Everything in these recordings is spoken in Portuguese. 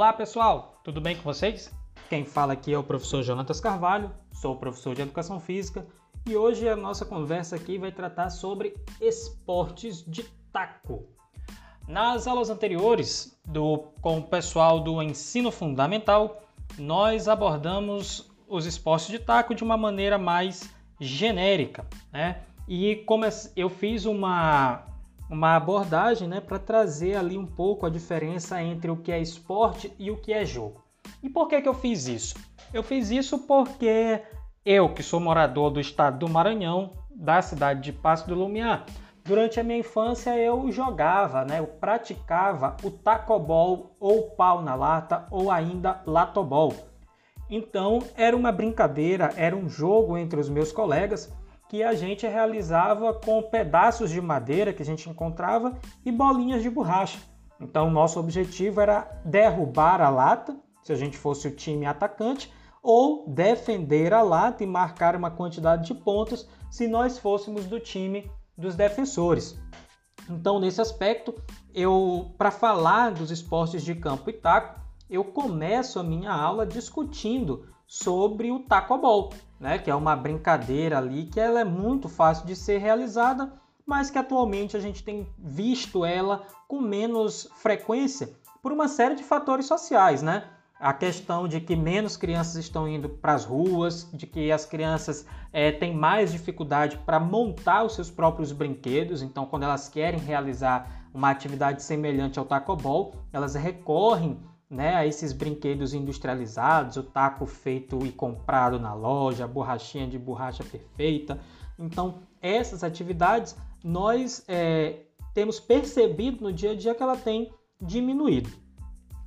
Olá pessoal, tudo bem com vocês? Quem fala aqui é o professor Jonatas Carvalho, sou professor de Educação Física e hoje a nossa conversa aqui vai tratar sobre esportes de taco. Nas aulas anteriores do, com o pessoal do ensino fundamental, nós abordamos os esportes de taco de uma maneira mais genérica, né? E como eu fiz uma, uma abordagem né, para trazer ali um pouco a diferença entre o que é esporte e o que é jogo. E por que, que eu fiz isso? Eu fiz isso porque eu, que sou morador do estado do Maranhão, da cidade de Passo do Lumiar, durante a minha infância eu jogava, né, eu praticava o tacobol ou pau na lata ou ainda latobol. Então era uma brincadeira, era um jogo entre os meus colegas que a gente realizava com pedaços de madeira que a gente encontrava e bolinhas de borracha. Então, nosso objetivo era derrubar a lata, se a gente fosse o time atacante, ou defender a lata e marcar uma quantidade de pontos se nós fôssemos do time dos defensores. Então, nesse aspecto, eu para falar dos esportes de campo e taco, eu começo a minha aula discutindo sobre o tacobol, né, que é uma brincadeira ali que ela é muito fácil de ser realizada, mas que atualmente a gente tem visto ela com menos frequência por uma série de fatores sociais, né? A questão de que menos crianças estão indo para as ruas, de que as crianças é, têm mais dificuldade para montar os seus próprios brinquedos, então quando elas querem realizar uma atividade semelhante ao tacobol, elas recorrem né, a esses brinquedos industrializados, o taco feito e comprado na loja, a borrachinha de borracha perfeita. Então, essas atividades nós é, temos percebido no dia a dia que ela tem diminuído.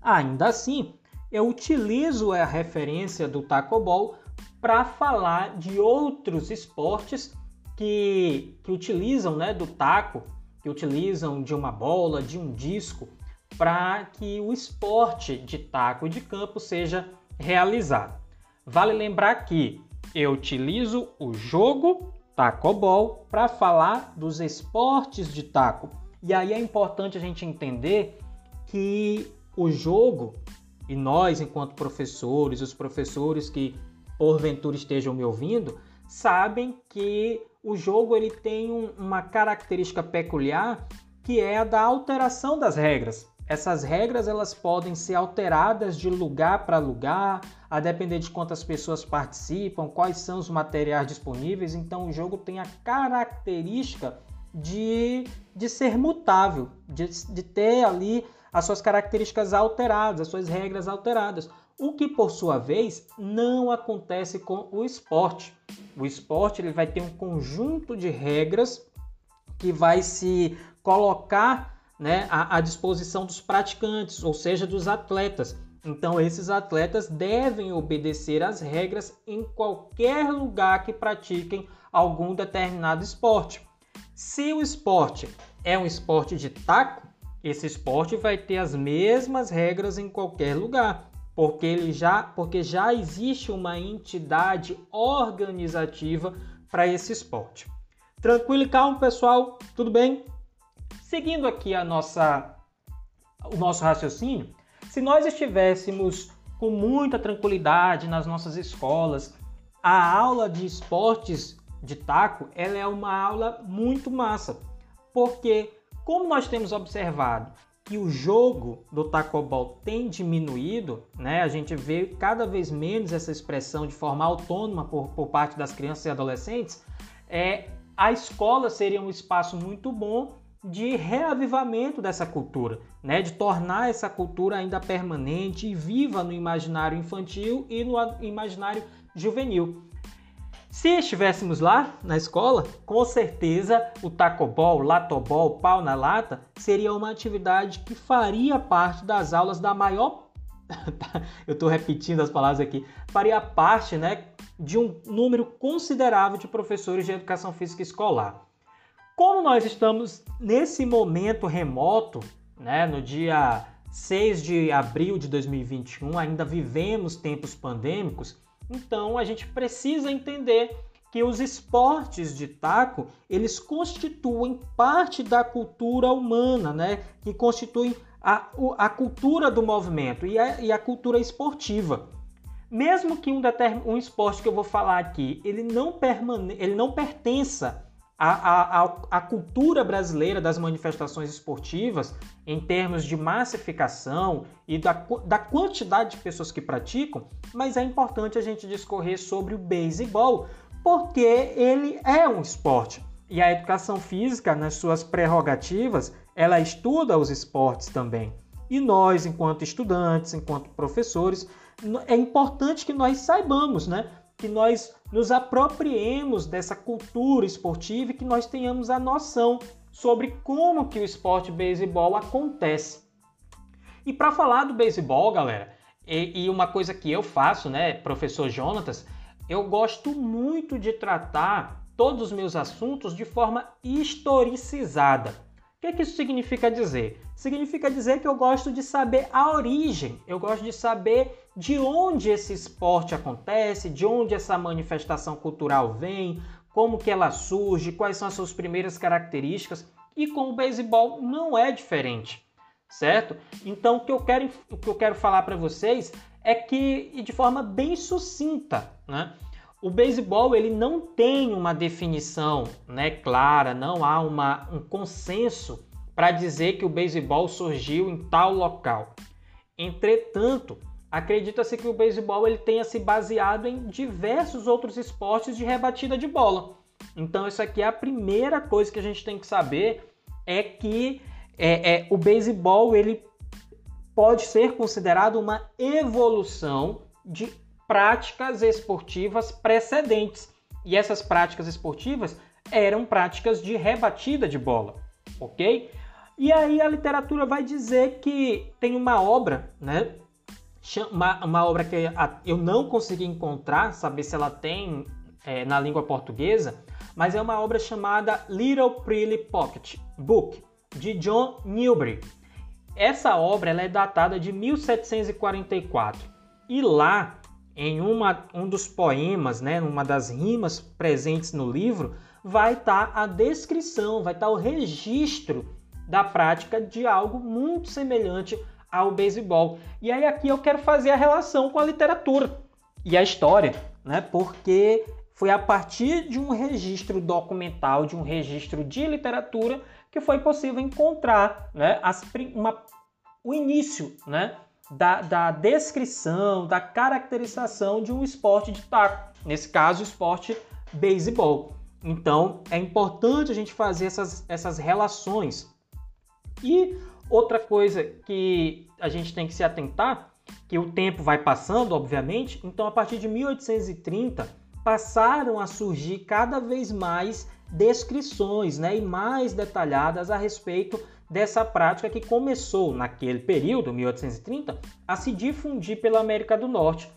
Ainda assim, eu utilizo a referência do tacobol para falar de outros esportes que, que utilizam né, do taco, que utilizam de uma bola, de um disco para que o esporte de taco de campo seja realizado. Vale lembrar que eu utilizo o jogo tacobol para falar dos esportes de taco. E aí é importante a gente entender que o jogo, e nós, enquanto professores, os professores que porventura estejam me ouvindo, sabem que o jogo ele tem um, uma característica peculiar que é a da alteração das regras. Essas regras elas podem ser alteradas de lugar para lugar, a depender de quantas pessoas participam, quais são os materiais disponíveis. Então o jogo tem a característica de, de ser mutável, de, de ter ali as suas características alteradas, as suas regras alteradas. O que por sua vez não acontece com o esporte. O esporte ele vai ter um conjunto de regras que vai se colocar né, à, à disposição dos praticantes, ou seja, dos atletas. Então, esses atletas devem obedecer às regras em qualquer lugar que pratiquem algum determinado esporte. Se o esporte é um esporte de taco, esse esporte vai ter as mesmas regras em qualquer lugar, porque ele já, porque já existe uma entidade organizativa para esse esporte. Tranquilo e calmo, pessoal? Tudo bem? Seguindo aqui a nossa, o nosso raciocínio, se nós estivéssemos com muita tranquilidade nas nossas escolas, a aula de esportes de taco ela é uma aula muito massa, porque como nós temos observado que o jogo do tacobol tem diminuído, né? A gente vê cada vez menos essa expressão de forma autônoma por, por parte das crianças e adolescentes. É, a escola seria um espaço muito bom de reavivamento dessa cultura, né? de tornar essa cultura ainda permanente e viva no imaginário infantil e no imaginário juvenil. Se estivéssemos lá na escola, com certeza o tacobol, latobol, pau na lata seria uma atividade que faria parte das aulas da maior. Eu estou repetindo as palavras aqui. Faria parte né, de um número considerável de professores de educação física escolar. Como nós estamos nesse momento remoto, né, no dia 6 de abril de 2021, ainda vivemos tempos pandêmicos, então a gente precisa entender que os esportes de taco, eles constituem parte da cultura humana, né? Que constituem a, a cultura do movimento e a, e a cultura esportiva. Mesmo que um, um esporte que eu vou falar aqui, ele não, permane ele não pertença à, à, à cultura brasileira das manifestações esportivas, em termos de massificação e da, da quantidade de pessoas que praticam, mas é importante a gente discorrer sobre o beisebol, porque ele é um esporte. E a educação física, nas suas prerrogativas, ela estuda os esportes também. E nós, enquanto estudantes, enquanto professores, é importante que nós saibamos, né? Que nós nos apropriemos dessa cultura esportiva e que nós tenhamos a noção sobre como que o esporte beisebol acontece. E para falar do beisebol, galera, e, e, uma coisa que eu faço, né, professor Jonatas, eu gosto muito de tratar todos os meus assuntos de forma historicizada. O que, que isso significa dizer? Significa dizer que eu gosto de saber a origem, eu gosto de saber de onde esse esporte acontece, de onde essa manifestação cultural vem, como que ela surge, quais são as suas primeiras características. E com o beisebol não é diferente, certo? Então o que eu quero, o que eu quero falar para vocês é que de forma bem sucinta, né? O beisebol ele não tem uma definição, né, clara, não há uma, um consenso para dizer que o beisebol surgiu em tal local. Entretanto, acredita-se que o beisebol ele tenha se baseado em diversos outros esportes de rebatida de bola. Então, isso aqui é a primeira coisa que a gente tem que saber é que é, é, o beisebol ele pode ser considerado uma evolução de práticas esportivas precedentes. E essas práticas esportivas eram práticas de rebatida de bola, ok? E aí a literatura vai dizer que tem uma obra, né, uma, uma obra que eu não consegui encontrar, saber se ela tem é, na língua portuguesa, mas é uma obra chamada Little Pretty Pocket Book, de John Newbery. Essa obra ela é datada de 1744 e lá, em uma, um dos poemas, né, uma das rimas presentes no livro, vai estar tá a descrição, vai estar tá o registro da prática de algo muito semelhante ao beisebol. E aí aqui eu quero fazer a relação com a literatura e a história, né? Porque foi a partir de um registro documental, de um registro de literatura, que foi possível encontrar né, as, uma, o início né, da, da, descrição, da caracterização de um esporte de taco, nesse caso, esporte beisebol. Então, é importante a gente fazer essas, essas relações. E Outra coisa que a gente tem que se atentar, que o tempo vai passando, obviamente, então a partir de 1830 passaram a surgir cada vez mais descrições né, e mais detalhadas a respeito dessa prática que começou naquele período, 1830, a se difundir pela América do Norte.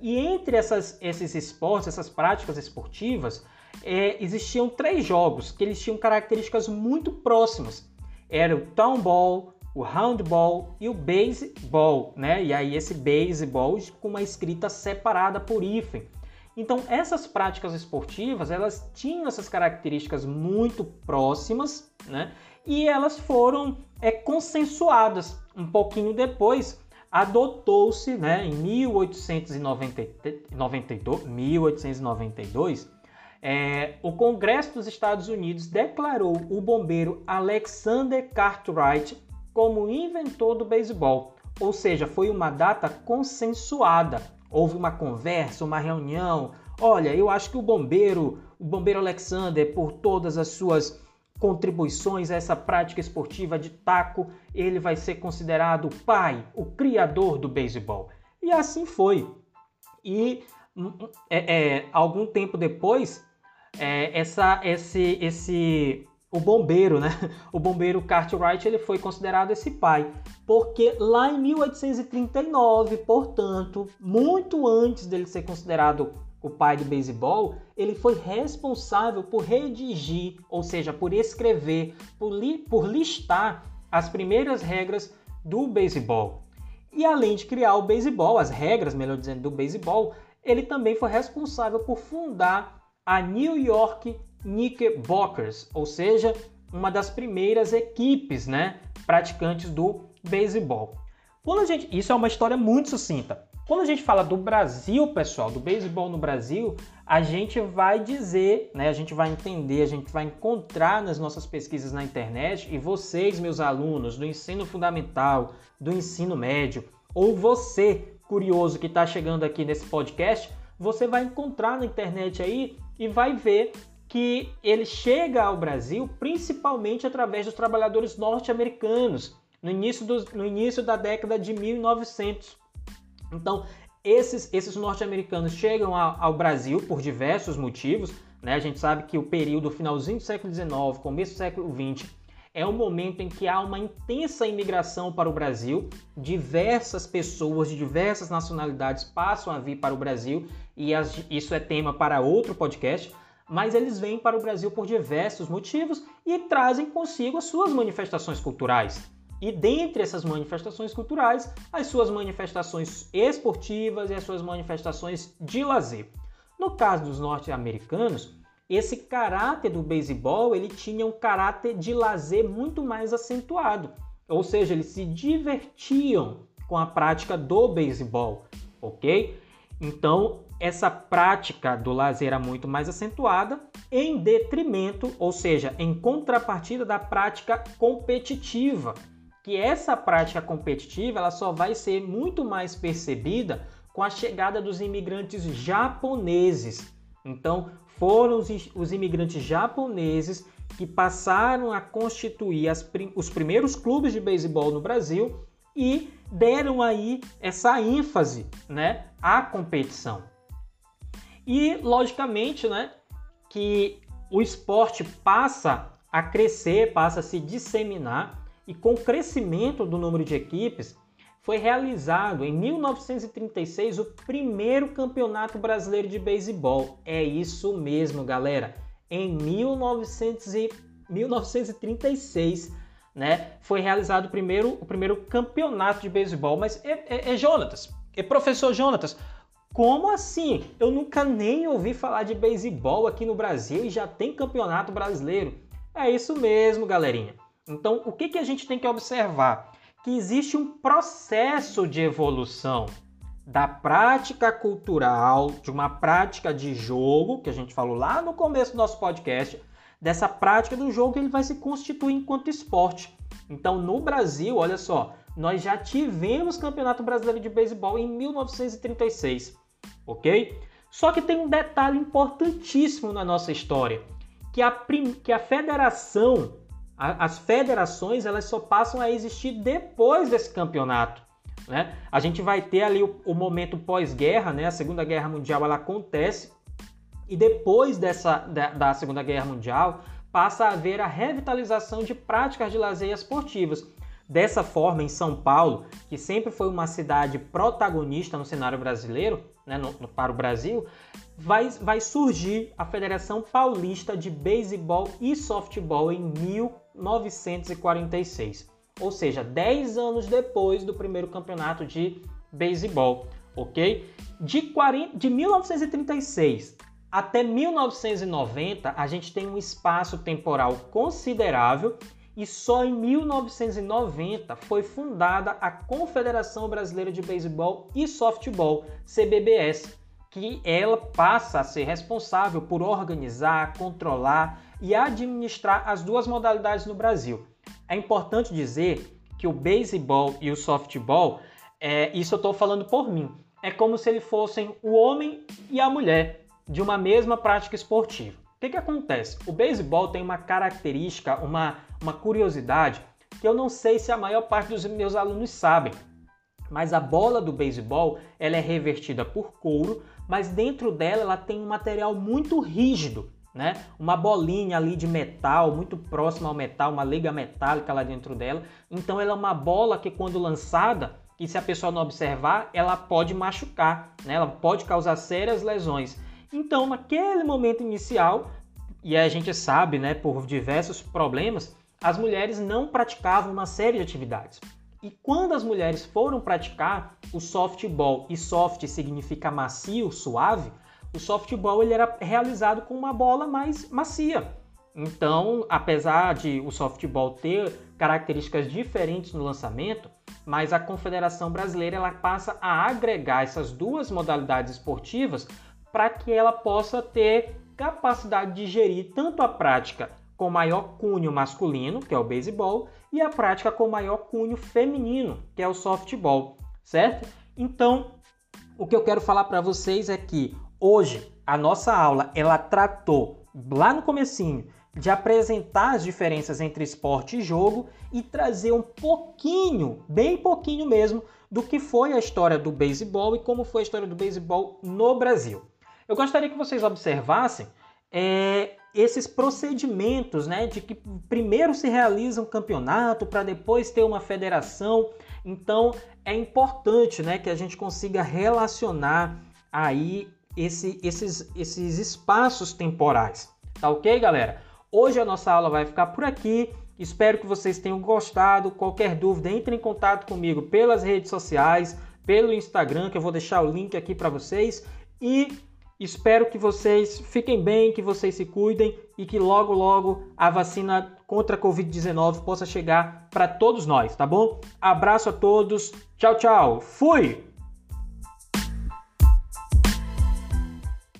E entre essas, esses esportes, essas práticas esportivas, é, existiam três jogos que eles tinham características muito próximas. Era o town ball, o handball e o baseball, né? E aí esse baseball com uma escrita separada por hífen. Então essas práticas esportivas elas tinham essas características muito próximas, né? E elas foram é, consensuadas. Um pouquinho depois adotou-se, né? Em 1892, 1892 é, o Congresso dos Estados Unidos declarou o bombeiro Alexander Cartwright como inventor do beisebol, ou seja, foi uma data consensuada. Houve uma conversa, uma reunião. Olha, eu acho que o bombeiro, o bombeiro Alexander, por todas as suas contribuições a essa prática esportiva de taco, ele vai ser considerado o pai, o criador do beisebol. E assim foi. E hum, hum, é, é, algum tempo depois, é, essa, esse, esse o bombeiro, né? O bombeiro Cartwright ele foi considerado esse pai, porque lá em 1839, portanto, muito antes dele ser considerado o pai do beisebol, ele foi responsável por redigir, ou seja, por escrever, por, li, por listar as primeiras regras do beisebol. E além de criar o beisebol, as regras, melhor dizendo, do beisebol, ele também foi responsável por fundar a New York Knickerbockers, ou seja, uma das primeiras equipes, né, praticantes do beisebol. Quando a gente, isso é uma história muito sucinta. Quando a gente fala do Brasil, pessoal, do beisebol no Brasil, a gente vai dizer, né, a gente vai entender, a gente vai encontrar nas nossas pesquisas na internet e vocês, meus alunos do ensino fundamental, do ensino médio, ou você, curioso que está chegando aqui nesse podcast, você vai encontrar na internet aí e vai ver que ele chega ao Brasil principalmente através dos trabalhadores norte-americanos, no início, do, no início da década de 1900. Então, esses, esses norte-americanos chegam ao, ao, Brasil por diversos motivos. Né? A gente sabe que o período finalzinho do século XIX, começo do século XX, é um momento em que há uma intensa imigração para o Brasil. Diversas pessoas de diversas nacionalidades passam a vir para o Brasil e as, isso é tema para outro podcast. Mas eles vêm para o Brasil por diversos motivos e trazem consigo as suas manifestações culturais. E dentre essas manifestações culturais, as suas manifestações esportivas e as suas manifestações de lazer. No caso dos norte-americanos, esse caráter do beisebol ele tinha um caráter de lazer muito mais acentuado, ou seja, eles se divertiam com a prática do beisebol, ok? Então essa prática do lazer era muito mais acentuada em detrimento, ou seja, em contrapartida da prática competitiva, que essa prática competitiva ela só vai ser muito mais percebida com a chegada dos imigrantes japoneses. Então, foram os, os imigrantes japoneses que passaram a constituir as, os primeiros clubes de beisebol no Brasil e deram aí essa ênfase né, à competição. E, logicamente, né, que o esporte passa a crescer, passa a se disseminar e com o crescimento do número de equipes, foi realizado em 1936 o primeiro campeonato brasileiro de beisebol. É isso mesmo, galera. Em 1900 e 1936, né, foi realizado o primeiro, o primeiro campeonato de beisebol. Mas é, é, é Jonatas, é professor Jonatas. Como assim? Eu nunca nem ouvi falar de beisebol aqui no Brasil e já tem campeonato brasileiro. É isso mesmo, galerinha. Então, o que, que a gente tem que observar? Que existe um processo de evolução da prática cultural, de uma prática de jogo, que a gente falou lá no começo do nosso podcast, dessa prática do jogo ele vai se constituir enquanto esporte. Então, no Brasil, olha só, nós já tivemos Campeonato Brasileiro de Beisebol em 1936, ok? Só que tem um detalhe importantíssimo na nossa história, que a, que a federação as federações elas só passam a existir depois desse campeonato. Né? A gente vai ter ali o, o momento pós-guerra, né? a Segunda Guerra Mundial ela acontece e depois dessa, da, da Segunda Guerra Mundial passa a haver a revitalização de práticas de lazer esportivas. Dessa forma, em São Paulo, que sempre foi uma cidade protagonista no cenário brasileiro, né, no, no, para o Brasil, vai, vai surgir a Federação Paulista de Beisebol e Softball em 1946. Ou seja, 10 anos depois do primeiro campeonato de beisebol, ok? De, 40, de 1936 até 1990, a gente tem um espaço temporal considerável e só em 1990 foi fundada a Confederação Brasileira de Beisebol e Softball, CBBS, que ela passa a ser responsável por organizar, controlar e administrar as duas modalidades no Brasil. É importante dizer que o beisebol e o softball, é, isso eu estou falando por mim, é como se eles fossem o homem e a mulher de uma mesma prática esportiva. O que, que acontece? O beisebol tem uma característica, uma, uma curiosidade que eu não sei se a maior parte dos meus alunos sabem. Mas a bola do beisebol ela é revertida por couro, mas dentro dela ela tem um material muito rígido, né? Uma bolinha ali de metal, muito próxima ao metal, uma liga metálica lá dentro dela. Então ela é uma bola que quando lançada, e se a pessoa não observar, ela pode machucar, né? Ela pode causar sérias lesões. Então, naquele momento inicial, e a gente sabe, né, por diversos problemas, as mulheres não praticavam uma série de atividades. E quando as mulheres foram praticar o softball, e soft significa macio, suave, o softball ele era realizado com uma bola mais macia. Então, apesar de o softball ter características diferentes no lançamento, mas a Confederação Brasileira ela passa a agregar essas duas modalidades esportivas para que ela possa ter capacidade de gerir tanto a prática com maior cunho masculino, que é o beisebol, e a prática com maior cunho feminino, que é o softball, certo? Então, o que eu quero falar para vocês é que hoje a nossa aula ela tratou lá no comecinho de apresentar as diferenças entre esporte e jogo e trazer um pouquinho, bem pouquinho mesmo, do que foi a história do beisebol e como foi a história do beisebol no Brasil. Eu gostaria que vocês observassem é, esses procedimentos, né, de que primeiro se realiza um campeonato para depois ter uma federação. Então é importante, né, que a gente consiga relacionar aí esse, esses, esses espaços temporais. Tá ok, galera? Hoje a nossa aula vai ficar por aqui. Espero que vocês tenham gostado. Qualquer dúvida, entre em contato comigo pelas redes sociais, pelo Instagram, que eu vou deixar o link aqui para vocês. E espero que vocês fiquem bem, que vocês se cuidem e que logo, logo a vacina contra a Covid-19 possa chegar para todos nós, tá bom? Abraço a todos. Tchau, tchau. Fui!